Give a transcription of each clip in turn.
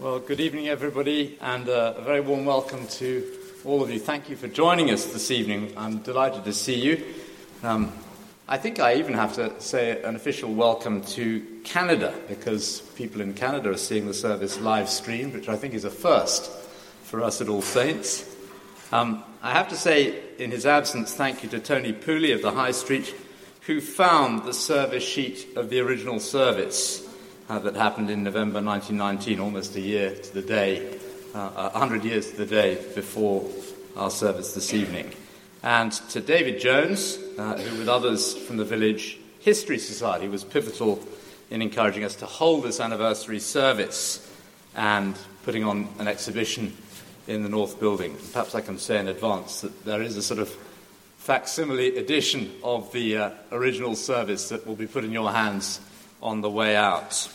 Well, good evening, everybody, and uh, a very warm welcome to all of you. Thank you for joining us this evening. I'm delighted to see you. Um, I think I even have to say an official welcome to Canada because people in Canada are seeing the service live streamed, which I think is a first for us at All Saints. Um, I have to say, in his absence, thank you to Tony Pooley of the High Street, who found the service sheet of the original service uh, that happened in November 1919, almost a year to the day, uh, 100 years to the day before our service this evening. And to David Jones, uh, who, with others from the Village History Society, was pivotal in encouraging us to hold this anniversary service and putting on an exhibition in the North Building. Perhaps I can say in advance that there is a sort of facsimile edition of the uh, original service that will be put in your hands on the way out.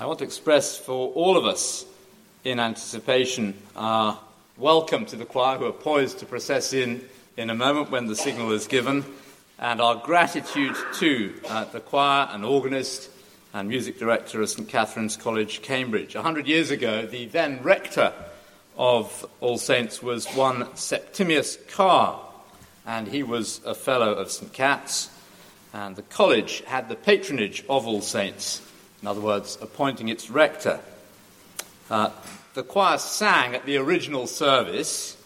I want to express for all of us in anticipation our welcome to the choir who are poised to process in in a moment when the signal is given, and our gratitude to uh, the choir and organist and music director of St Catherine's College, Cambridge. A hundred years ago, the then rector of All Saints was one Septimius Carr, and he was a fellow of St Cat's, and the college had the patronage of All Saints in other words, appointing its rector. Uh, the choir sang at the original service,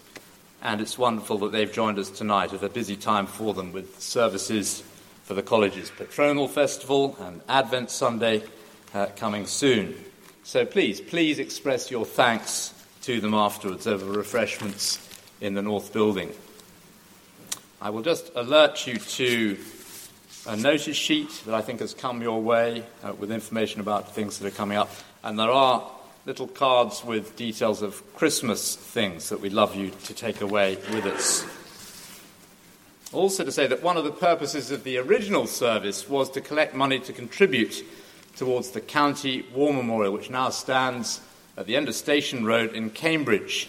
and it's wonderful that they've joined us tonight at a busy time for them with services for the college's Patronal Festival and Advent Sunday uh, coming soon. So please, please express your thanks to them afterwards over refreshments in the North Building. I will just alert you to a notice sheet that I think has come your way uh, with information about things that are coming up. And there are little cards with details of Christmas things that we'd love you to take away with us. Also, to say that one of the purposes of the original service was to collect money to contribute towards the County War Memorial, which now stands at the end of Station Road in Cambridge.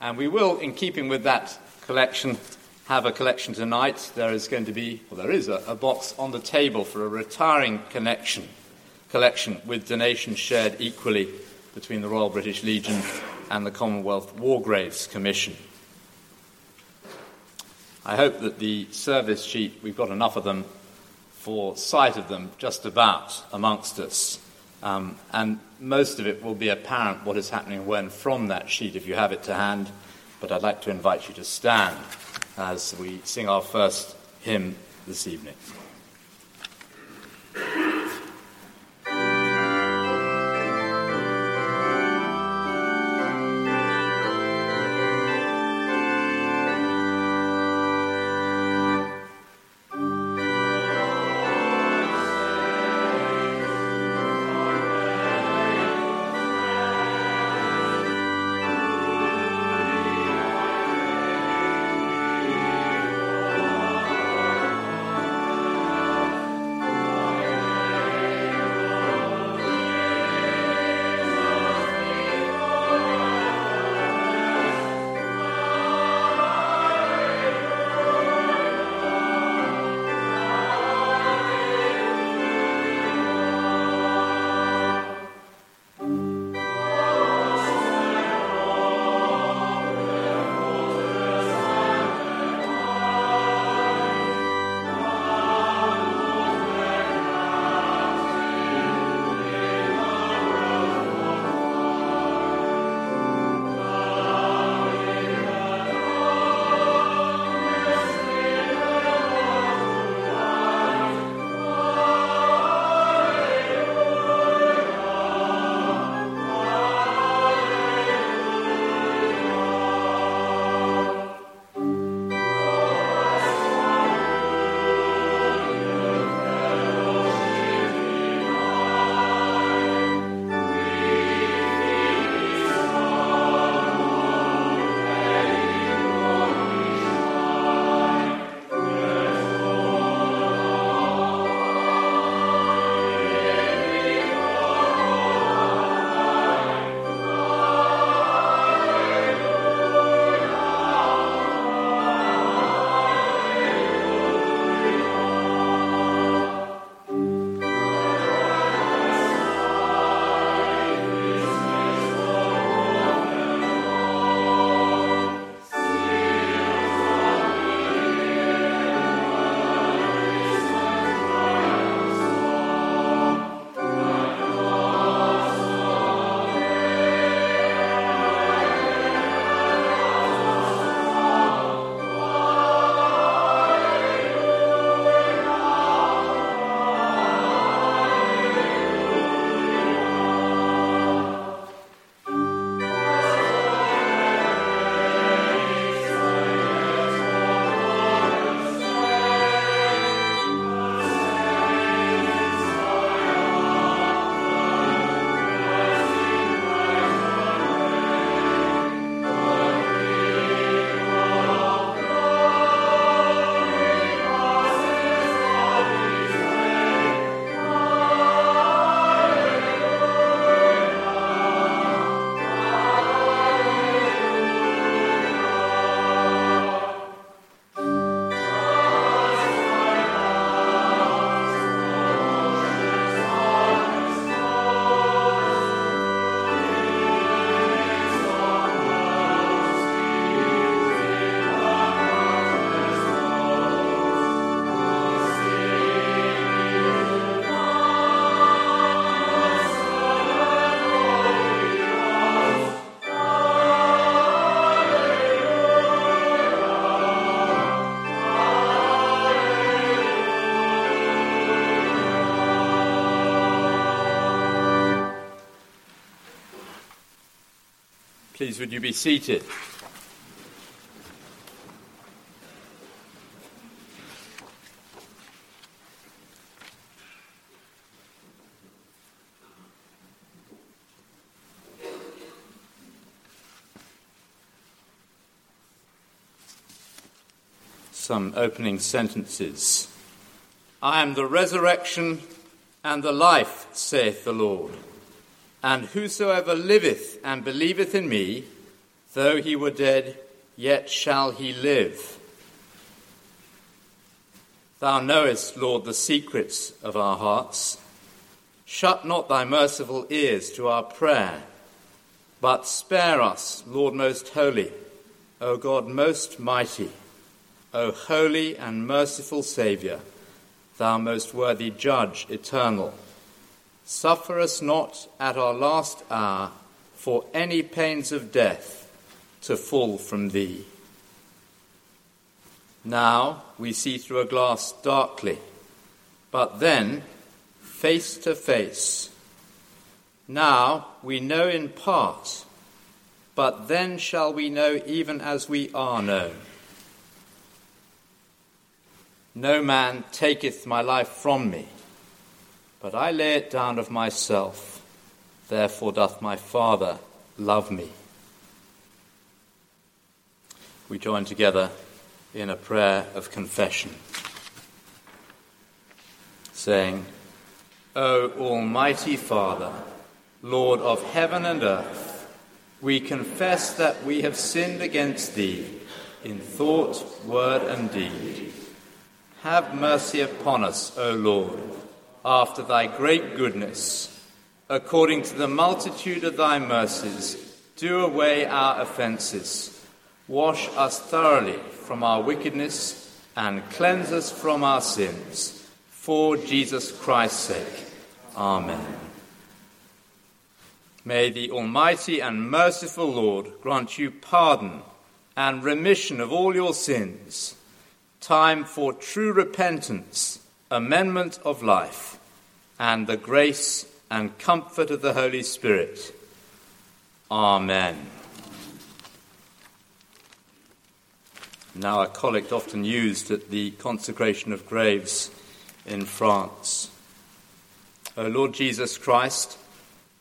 And we will, in keeping with that collection, have a collection tonight. There is going to be, well, there is a, a box on the table for a retiring connection, collection with donations shared equally between the Royal British Legion and the Commonwealth War Graves Commission. I hope that the service sheet, we've got enough of them for sight of them just about amongst us. Um, and most of it will be apparent what is happening when from that sheet if you have it to hand. But I'd like to invite you to stand as we sing our first hymn this evening. Please, would you be seated? Some opening sentences. I am the resurrection and the life, saith the Lord. And whosoever liveth and believeth in me, though he were dead, yet shall he live. Thou knowest, Lord, the secrets of our hearts. Shut not thy merciful ears to our prayer, but spare us, Lord most holy, O God most mighty, O holy and merciful Saviour, thou most worthy Judge eternal. Suffer us not at our last hour for any pains of death to fall from thee. Now we see through a glass darkly, but then face to face. Now we know in part, but then shall we know even as we are known. No man taketh my life from me but I lay it down of myself. Therefore doth my Father love me. We join together in a prayer of confession, saying, O Almighty Father, Lord of heaven and earth, we confess that we have sinned against Thee in thought, word, and deed. Have mercy upon us, O Lord after thy great goodness, according to the multitude of thy mercies, do away our offences. Wash us thoroughly from our wickedness and cleanse us from our sins. For Jesus Christ's sake. Amen. May the Almighty and merciful Lord grant you pardon and remission of all your sins, time for true repentance, amendment of life and the grace and comfort of the Holy Spirit. Amen. Now, a collect often used at the consecration of graves in France. O Lord Jesus Christ,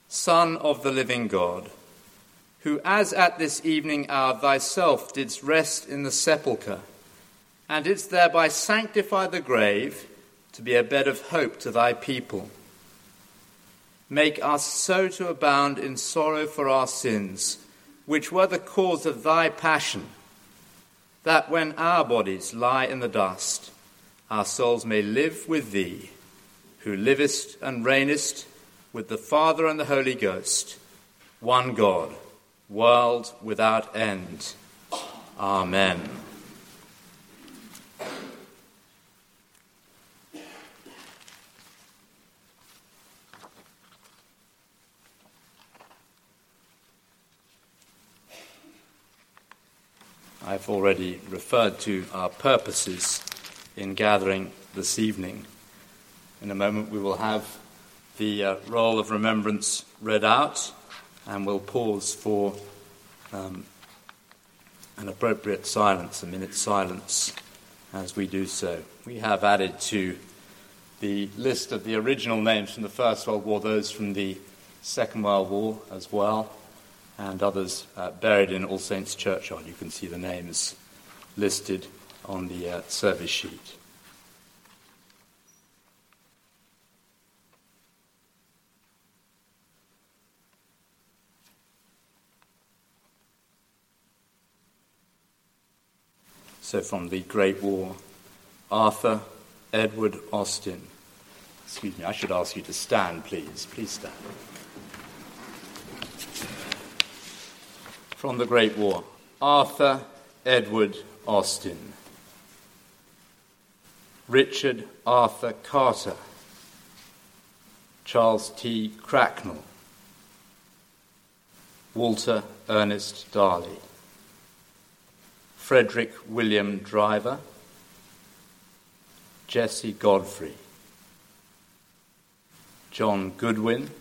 Son of the living God, who as at this evening hour thyself didst rest in the sepulchre, and didst thereby sanctify the grave, to be a bed of hope to thy people. Make us so to abound in sorrow for our sins, which were the cause of thy passion, that when our bodies lie in the dust, our souls may live with thee, who livest and reignest with the Father and the Holy Ghost, one God, world without end. Amen. I've already referred to our purposes in gathering this evening. In a moment, we will have the uh, roll of remembrance read out, and we'll pause for um, an appropriate silence, a minute's silence, as we do so. We have added to the list of the original names from the First World War those from the Second World War as well and others uh, buried in All Saints Churchyard. You can see the names listed on the uh, service sheet. So, from the Great War, Arthur Edward Austin. Excuse me, I should ask you to stand, please. Please stand. From the Great War. Arthur Edward Austin, Richard Arthur Carter, Charles T. Cracknell, Walter Ernest Darley, Frederick William Driver, Jesse Godfrey, John Goodwin,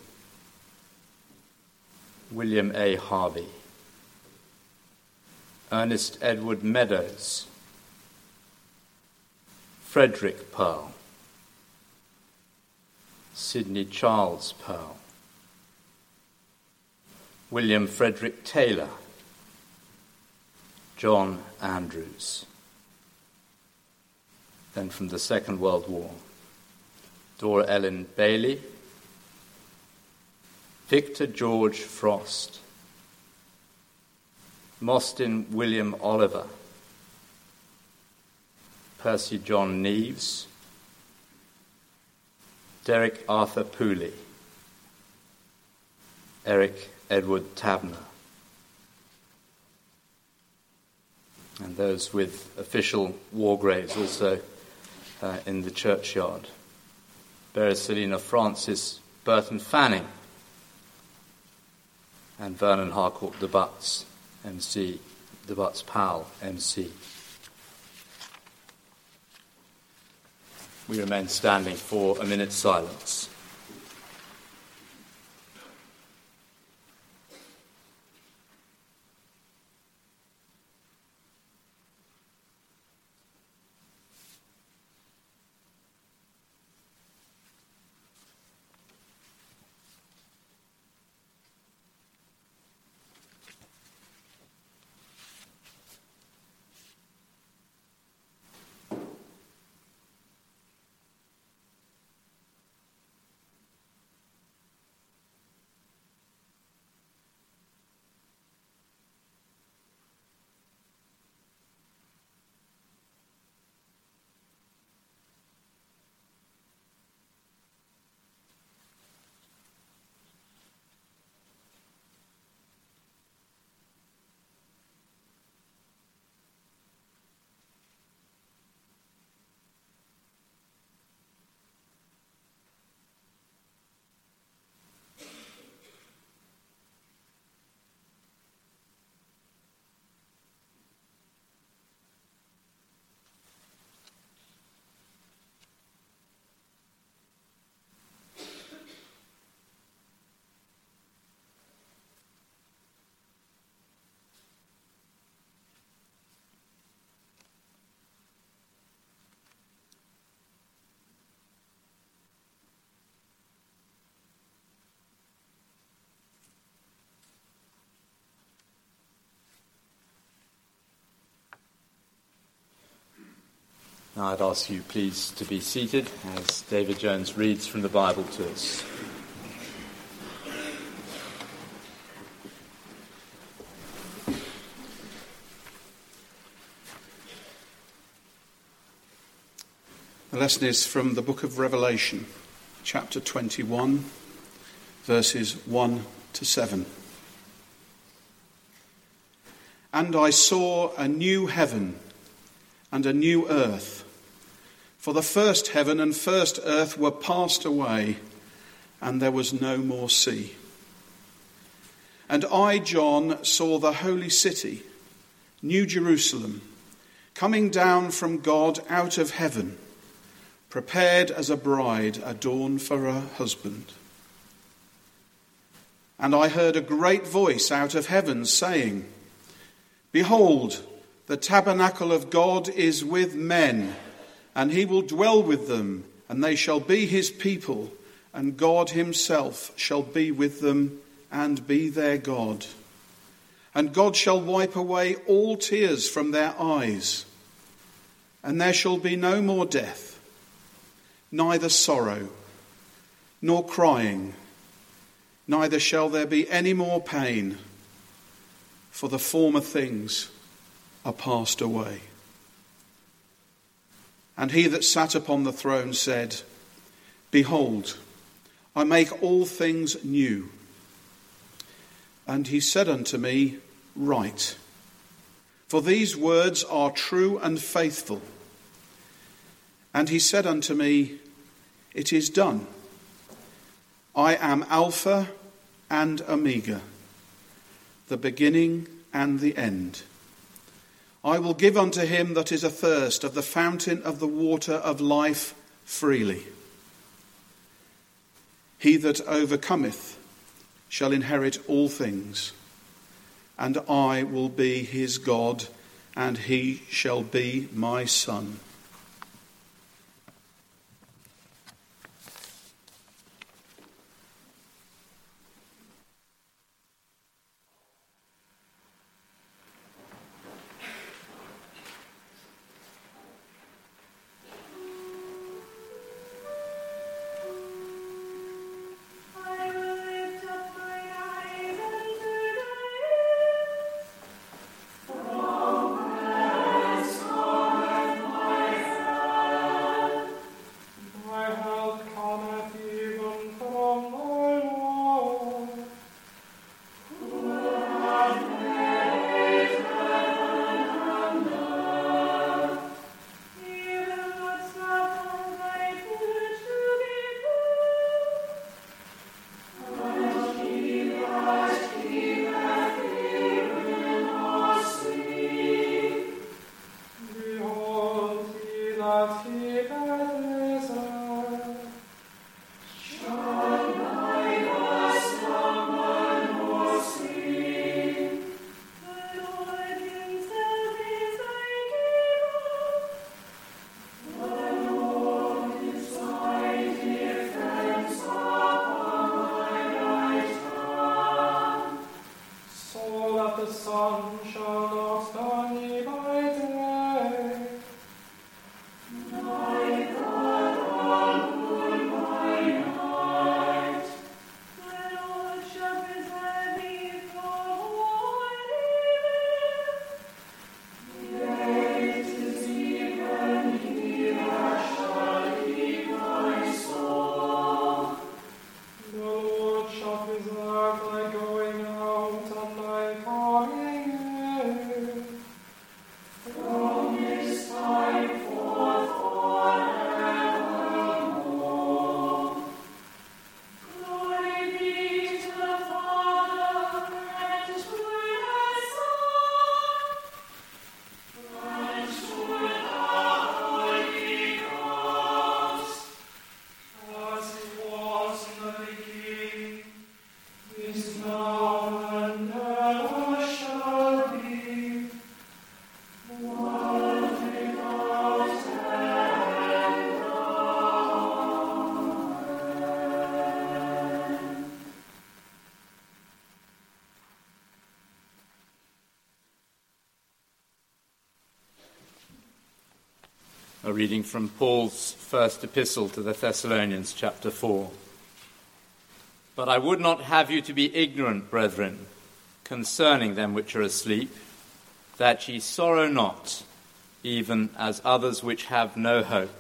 William A. Harvey. Ernest Edward Meadows, Frederick Pearl, Sidney Charles Pearl, William Frederick Taylor, John Andrews. Then from the Second World War, Dora Ellen Bailey, Victor George Frost, Mostyn William Oliver, Percy John Neves, Derek Arthur Pooley, Eric Edward Tabner, and those with official war graves also uh, in the churchyard. Bereselina Francis Burton Fanning, and Vernon Harcourt de Butts, MC, de Butts Powell, MC. We remain standing for a minute's silence. Now I'd ask you, please, to be seated as David Jones reads from the Bible to us. The lesson is from the book of Revelation, chapter 21, verses 1 to 7. And I saw a new heaven and a new earth for the first heaven and first earth were passed away, and there was no more sea. And I, John, saw the holy city, New Jerusalem, coming down from God out of heaven, prepared as a bride adorned for her husband. And I heard a great voice out of heaven saying, Behold, the tabernacle of God is with men and he will dwell with them, and they shall be his people, and God himself shall be with them and be their God. And God shall wipe away all tears from their eyes, and there shall be no more death, neither sorrow, nor crying, neither shall there be any more pain, for the former things are passed away. And he that sat upon the throne said, Behold, I make all things new. And he said unto me, Write, for these words are true and faithful. And he said unto me, It is done. I am Alpha and Omega, the beginning and the end. I will give unto him that is athirst of the fountain of the water of life freely. He that overcometh shall inherit all things, and I will be his God, and he shall be my son. Reading from Paul's first epistle to the Thessalonians, chapter 4. But I would not have you to be ignorant, brethren, concerning them which are asleep, that ye sorrow not, even as others which have no hope.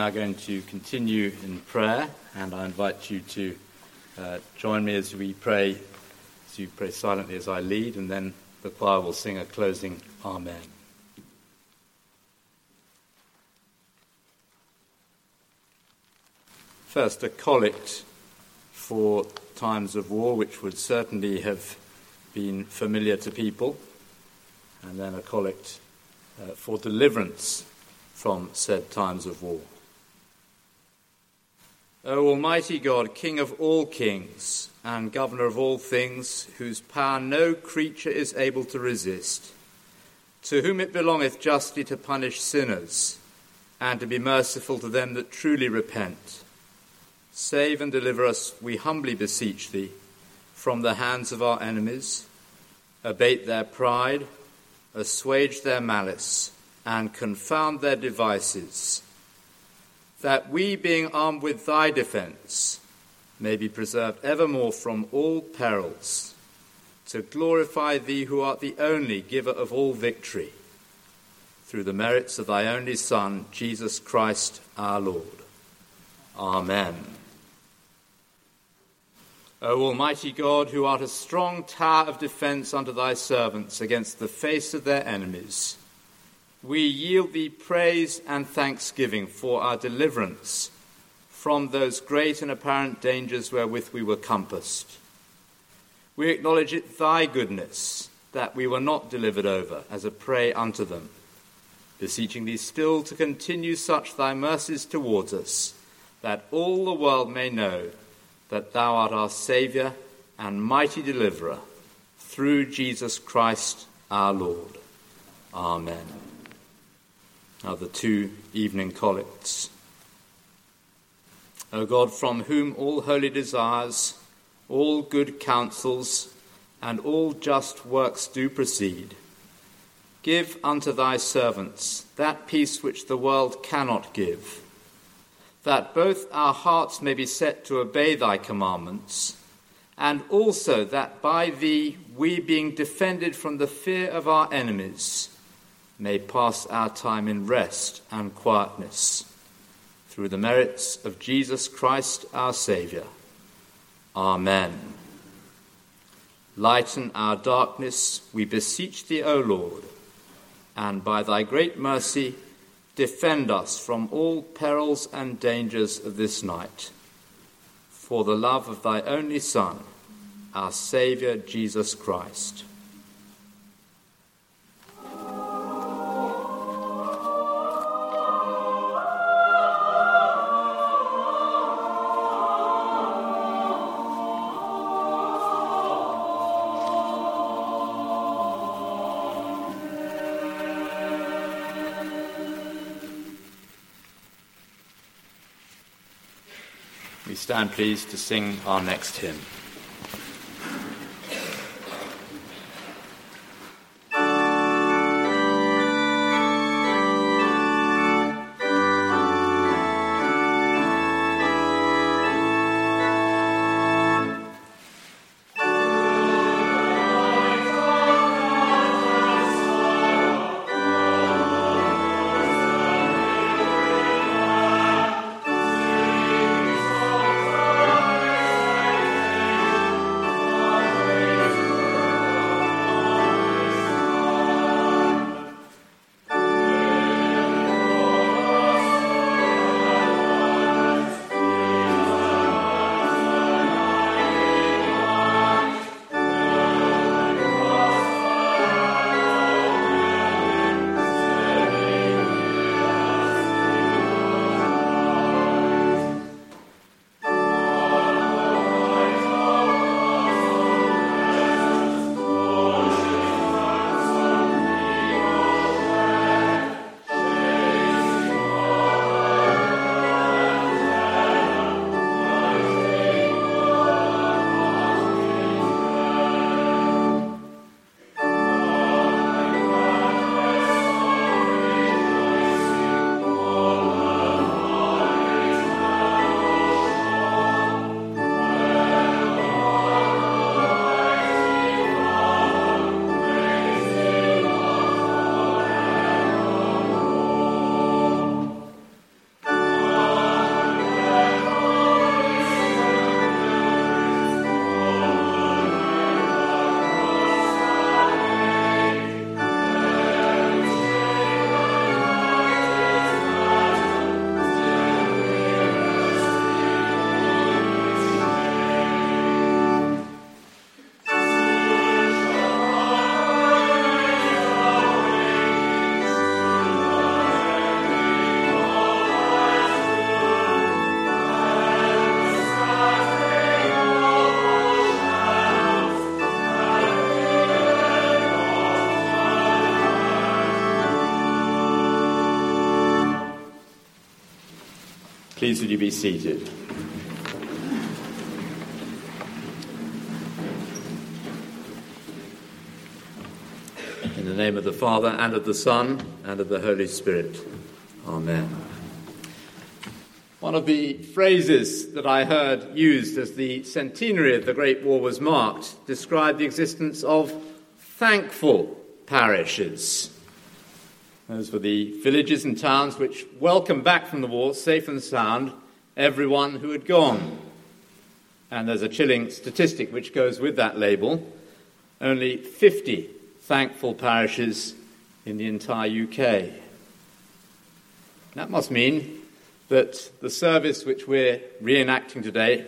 Now going to continue in prayer, and I invite you to uh, join me as we pray, as you pray silently as I lead, and then the choir will sing a closing Amen. First, a collect for times of war, which would certainly have been familiar to people, and then a collect uh, for deliverance from said times of war. O Almighty God, King of all kings and Governor of all things, whose power no creature is able to resist, to whom it belongeth justly to punish sinners and to be merciful to them that truly repent, save and deliver us, we humbly beseech thee, from the hands of our enemies, abate their pride, assuage their malice and confound their devices, that we, being armed with thy defence, may be preserved evermore from all perils, to glorify thee who art the only giver of all victory, through the merits of thy only Son, Jesus Christ our Lord. Amen. O Almighty God, who art a strong tower of defence unto thy servants against the face of their enemies, we yield thee praise and thanksgiving for our deliverance from those great and apparent dangers wherewith we were compassed. We acknowledge it thy goodness that we were not delivered over as a prey unto them, beseeching thee still to continue such thy mercies towards us, that all the world may know that thou art our Saviour and mighty deliverer, through Jesus Christ our Lord. Amen are the two evening collects. O God, from whom all holy desires, all good counsels, and all just works do proceed, give unto thy servants that peace which the world cannot give, that both our hearts may be set to obey thy commandments, and also that by thee we, being defended from the fear of our enemies, may pass our time in rest and quietness through the merits of Jesus Christ our Saviour. Amen. Lighten our darkness, we beseech thee, O Lord, and by thy great mercy defend us from all perils and dangers of this night. For the love of thy only Son, our Saviour Jesus Christ. Stand, please, to sing our next hymn. Please, would you be seated? In the name of the Father, and of the Son, and of the Holy Spirit. Amen. One of the phrases that I heard used as the centenary of the Great War was marked described the existence of thankful parishes. Those were the villages and towns which welcomed back from the war, safe and sound, everyone who had gone. And there's a chilling statistic which goes with that label only 50 thankful parishes in the entire UK. That must mean that the service which we're reenacting today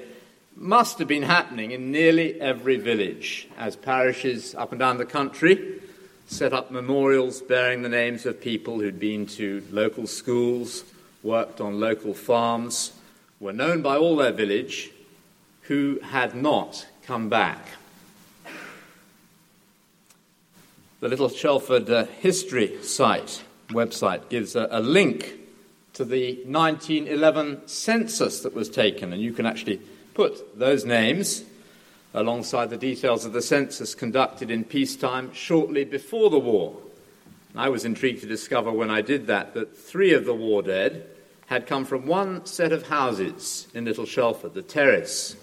must have been happening in nearly every village as parishes up and down the country set up memorials bearing the names of people who'd been to local schools, worked on local farms, were known by all their village, who had not come back. The Little Chelford uh, History site website gives a, a link to the 1911 census that was taken, and you can actually put those names alongside the details of the census conducted in peacetime shortly before the war. I was intrigued to discover when I did that that three of the war dead had come from one set of houses in Little Chelford, the terrace,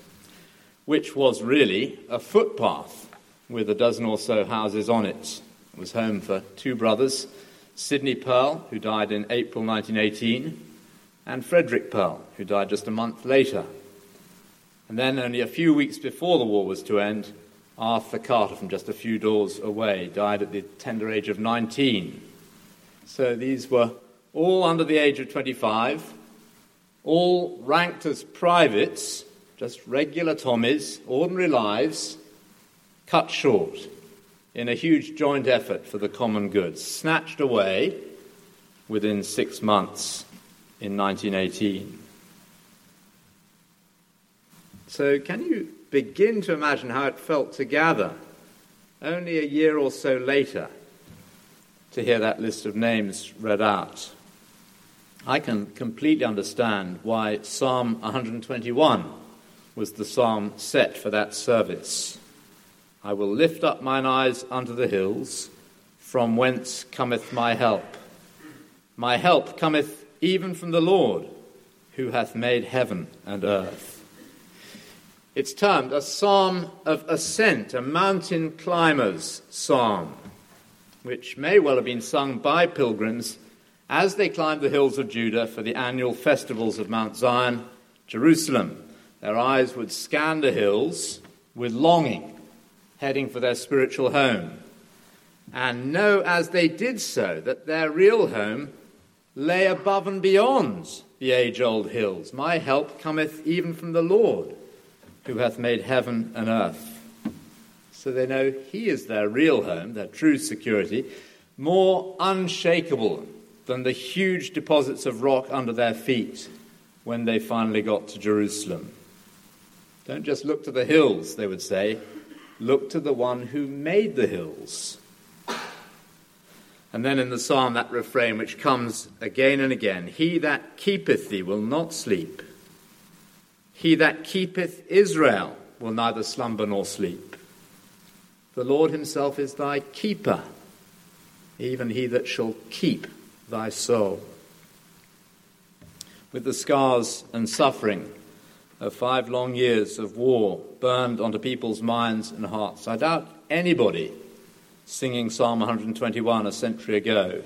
which was really a footpath with a dozen or so houses on it. It was home for two brothers Sidney Pearl, who died in April 1918, and Frederick Pearl, who died just a month later. And then, only a few weeks before the war was to end, Arthur Carter, from just a few doors away, died at the tender age of 19. So these were all under the age of 25, all ranked as privates, just regular Tommies, ordinary lives, cut short in a huge joint effort for the common good, snatched away within six months in 1918. So, can you begin to imagine how it felt to gather only a year or so later to hear that list of names read out? I can completely understand why Psalm 121 was the psalm set for that service. I will lift up mine eyes unto the hills, from whence cometh my help. My help cometh even from the Lord, who hath made heaven and earth. It's termed a psalm of ascent, a mountain climber's psalm, which may well have been sung by pilgrims as they climbed the hills of Judah for the annual festivals of Mount Zion, Jerusalem. Their eyes would scan the hills with longing heading for their spiritual home, and know as they did so that their real home lay above and beyond the age old hills. My help cometh even from the Lord, who hath made heaven and earth. So they know He is their real home, their true security, more unshakable than the huge deposits of rock under their feet when they finally got to Jerusalem. Don't just look to the hills, they would say. Look to the one who made the hills. And then in the psalm, that refrain which comes again and again He that keepeth thee will not sleep. He that keepeth Israel will neither slumber nor sleep. The Lord himself is thy keeper, even he that shall keep thy soul. With the scars and suffering of five long years of war burned onto people's minds and hearts. I doubt anybody singing Psalm 121 a century ago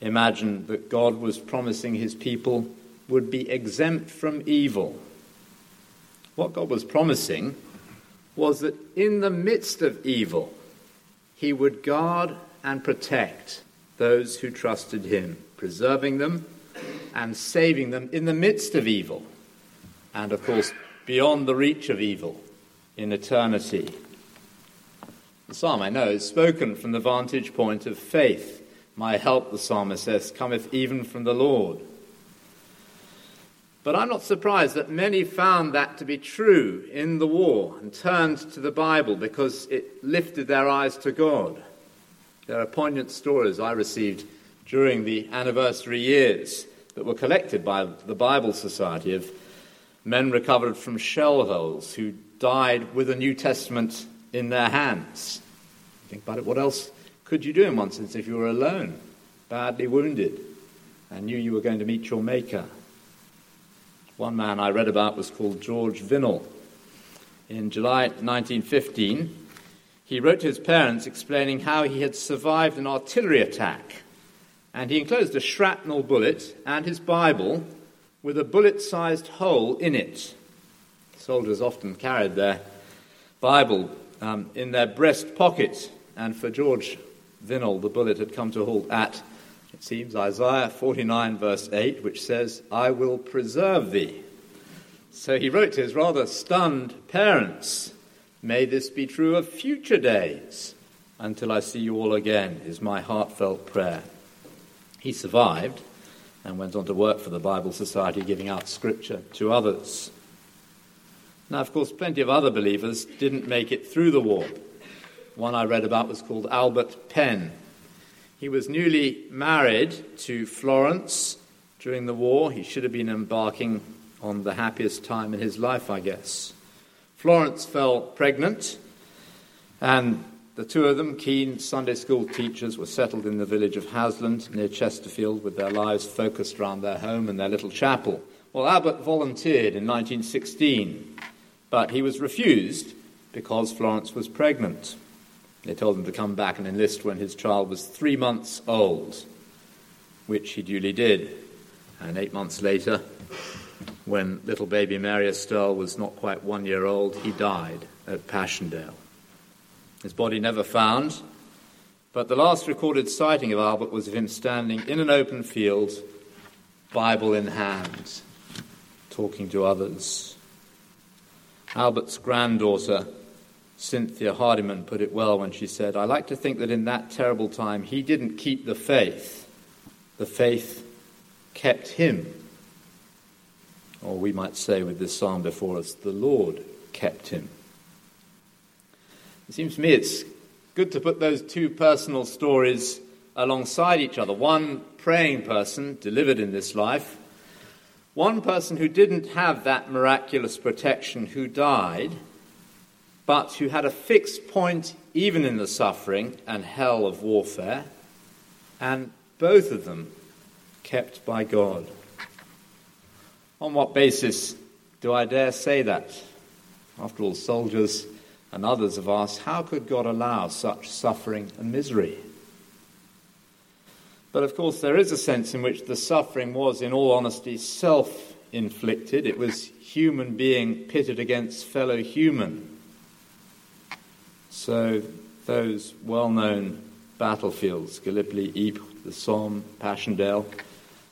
imagined that God was promising his people would be exempt from evil. What God was promising was that in the midst of evil, he would guard and protect those who trusted him, preserving them and saving them in the midst of evil and, of course, beyond the reach of evil in eternity. The psalm, I know, is spoken from the vantage point of faith. My help, the psalmist says, cometh even from the Lord. But I'm not surprised that many found that to be true in the war and turned to the Bible because it lifted their eyes to God. There are poignant stories I received during the anniversary years that were collected by the Bible Society of men recovered from shell holes who died with a New Testament in their hands. Think about it. What else could you do in one sense if you were alone, badly wounded, and knew you were going to meet your Maker? One man I read about was called George Vinnell. In July 1915, he wrote to his parents explaining how he had survived an artillery attack. And he enclosed a shrapnel bullet and his Bible with a bullet sized hole in it. Soldiers often carried their Bible um, in their breast pocket, and for George Vinnell, the bullet had come to a halt at, it seems, Isaiah 49, verse 8, which says, I will preserve thee. So he wrote to his rather stunned parents, May this be true of future days. Until I see you all again, is my heartfelt prayer. He survived and went on to work for the Bible Society, giving out scripture to others. Now, of course, plenty of other believers didn't make it through the war. One I read about was called Albert Penn. He was newly married to Florence during the war. He should have been embarking on the happiest time in his life, I guess. Florence fell pregnant, and the two of them, keen Sunday school teachers, were settled in the village of Hasland near Chesterfield with their lives focused around their home and their little chapel. Well, Albert volunteered in 1916, but he was refused because Florence was pregnant. They told him to come back and enlist when his child was three months old, which he duly did. And eight months later, when little baby Mary Estelle was not quite one year old, he died at Passchendaele. His body never found, but the last recorded sighting of Albert was of him standing in an open field, Bible in hand, talking to others. Albert's granddaughter, Cynthia Hardiman, put it well when she said, I like to think that in that terrible time he didn't keep the faith, the faith kept him. Or we might say with this psalm before us, the Lord kept him. It seems to me it's good to put those two personal stories alongside each other. One praying person delivered in this life, one person who didn't have that miraculous protection who died, but who had a fixed point even in the suffering and hell of warfare, and both of them kept by God. On what basis do I dare say that? After all, soldiers and others have asked, how could God allow such suffering and misery? But of course, there is a sense in which the suffering was, in all honesty, self inflicted. It was human being pitted against fellow human. So, those well known battlefields, Gallipoli, Ypres, the Somme, Passchendaele,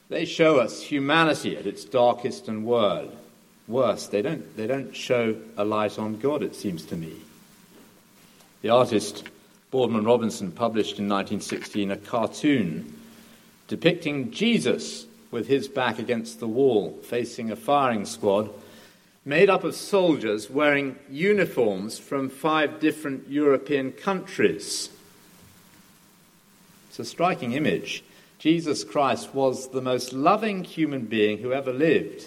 they show us humanity at its darkest and worst. They don't, they don't show a light on God, it seems to me. The artist Boardman Robinson published in 1916 a cartoon depicting Jesus with his back against the wall, facing a firing squad made up of soldiers wearing uniforms from five different European countries. It's a striking image. Jesus Christ was the most loving human being who ever lived.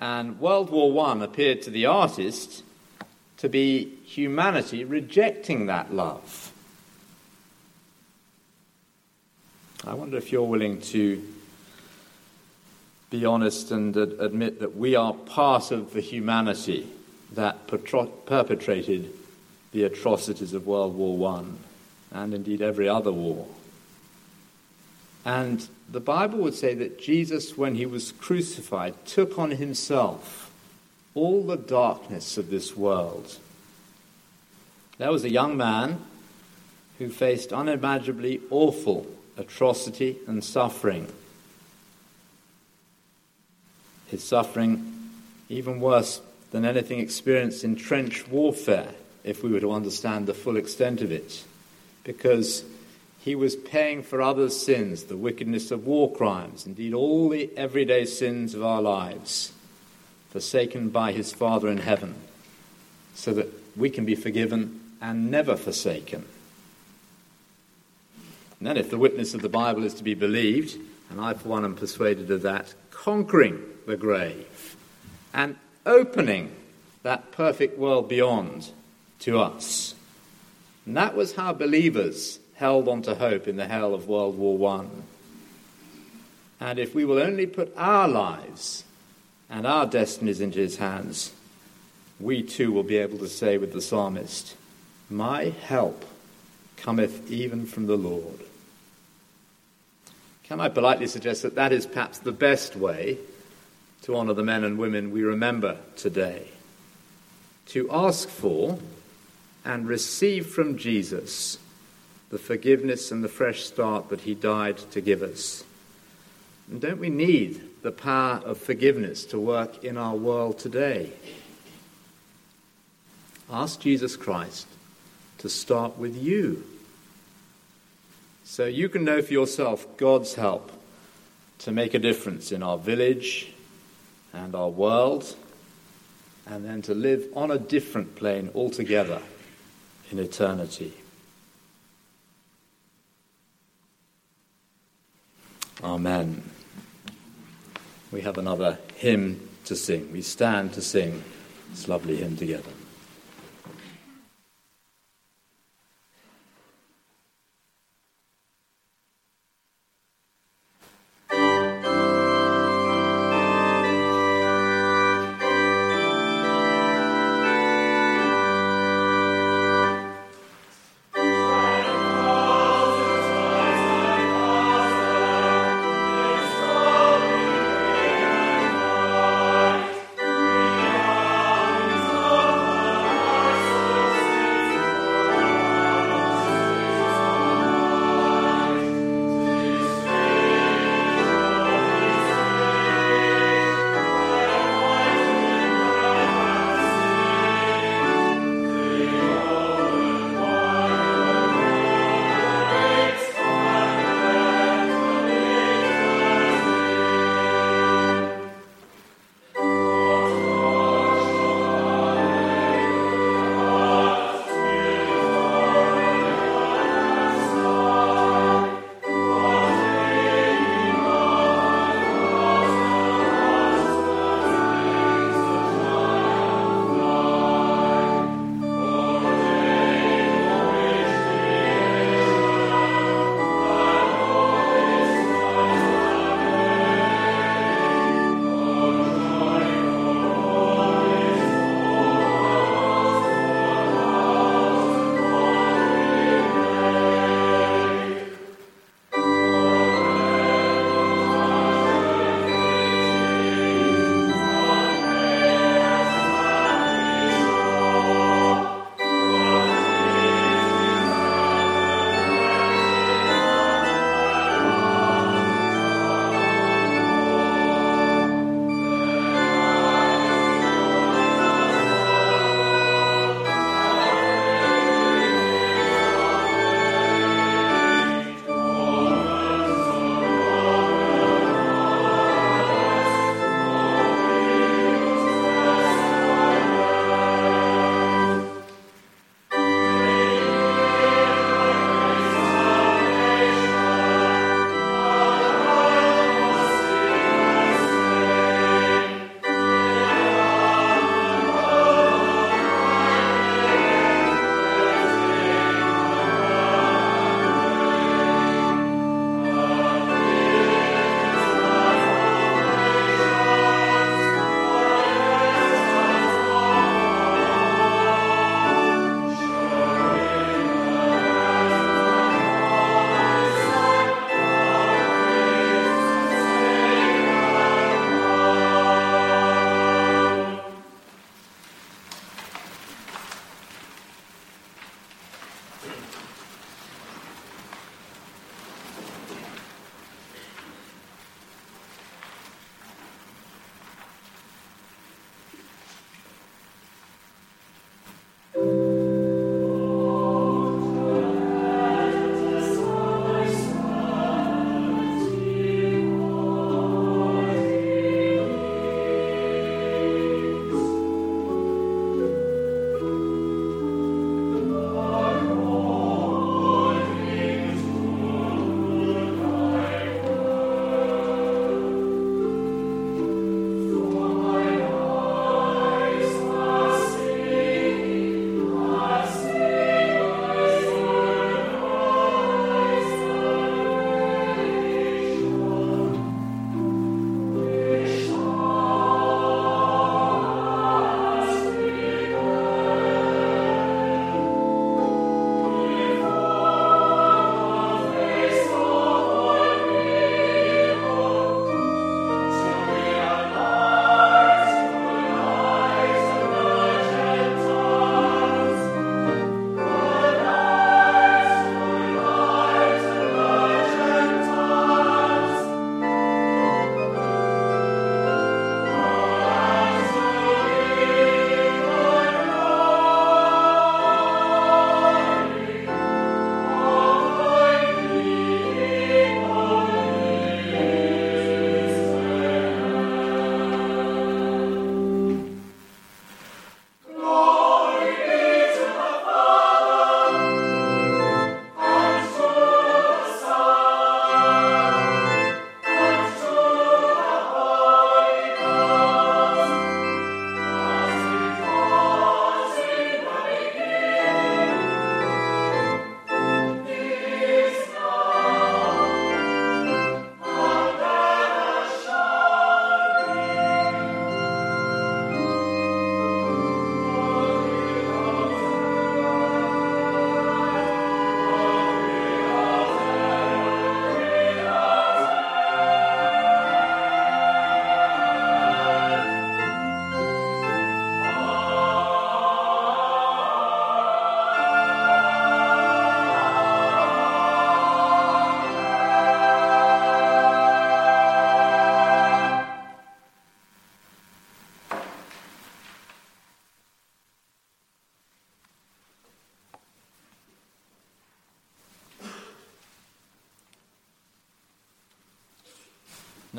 And World War I appeared to the artist to be humanity rejecting that love. I wonder if you're willing to be honest and ad- admit that we are part of the humanity that perpetrated the atrocities of World War I and indeed every other war. And the Bible would say that Jesus, when he was crucified, took on himself all the darkness of this world. There was a young man who faced unimaginably awful atrocity and suffering. His suffering, even worse than anything experienced in trench warfare, if we were to understand the full extent of it, because he was paying for others' sins, the wickedness of war crimes, indeed all the everyday sins of our lives, forsaken by his Father in heaven, so that we can be forgiven and never forsaken. And then, if the witness of the Bible is to be believed, and I, for one, am persuaded of that, conquering the grave and opening that perfect world beyond to us. And that was how believers held on to hope in the hell of World War I. And if we will only put our lives and our destinies into his hands, we too will be able to say with the psalmist, My help cometh even from the Lord. Can I politely suggest that that is perhaps the best way to honour the men and women we remember today? To ask for and receive from Jesus the forgiveness and the fresh start that he died to give us. And don't we need the power of forgiveness to work in our world today? Ask Jesus Christ to start with you. So you can know for yourself God's help to make a difference in our village and our world, and then to live on a different plane altogether in eternity. Amen. We have another hymn to sing. We stand to sing this lovely hymn together.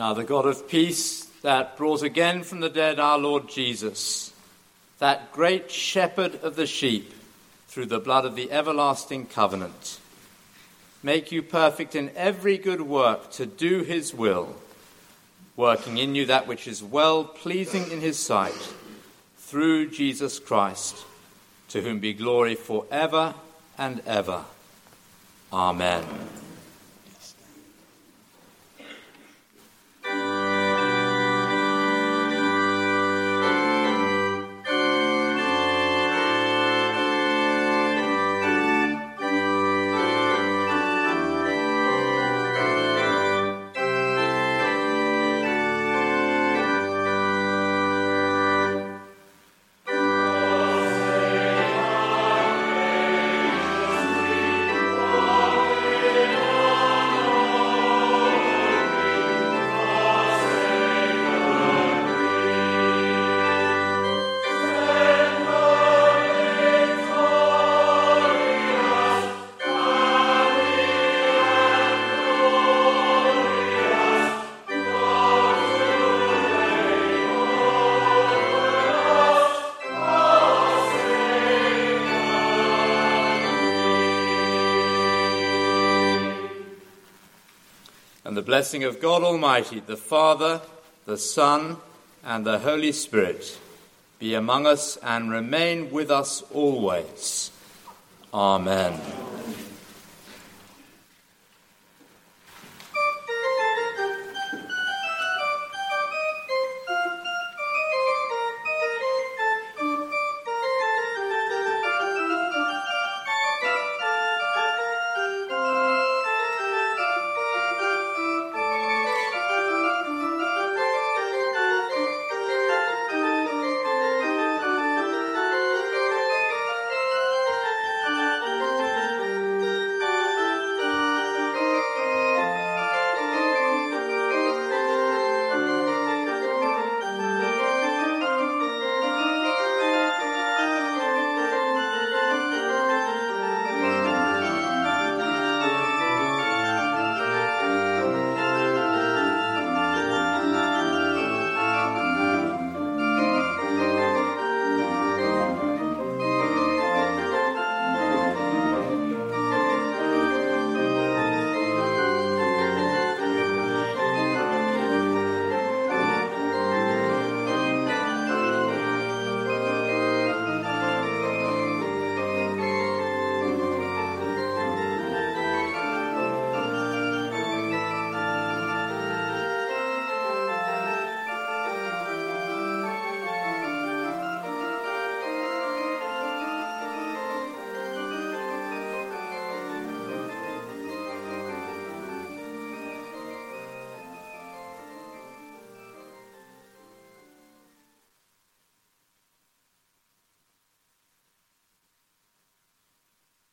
Now, the God of peace that brought again from the dead our Lord Jesus, that great shepherd of the sheep, through the blood of the everlasting covenant, make you perfect in every good work to do his will, working in you that which is well pleasing in his sight, through Jesus Christ, to whom be glory for ever and ever. Amen. And the blessing of God Almighty, the Father, the Son, and the Holy Spirit be among us and remain with us always. Amen.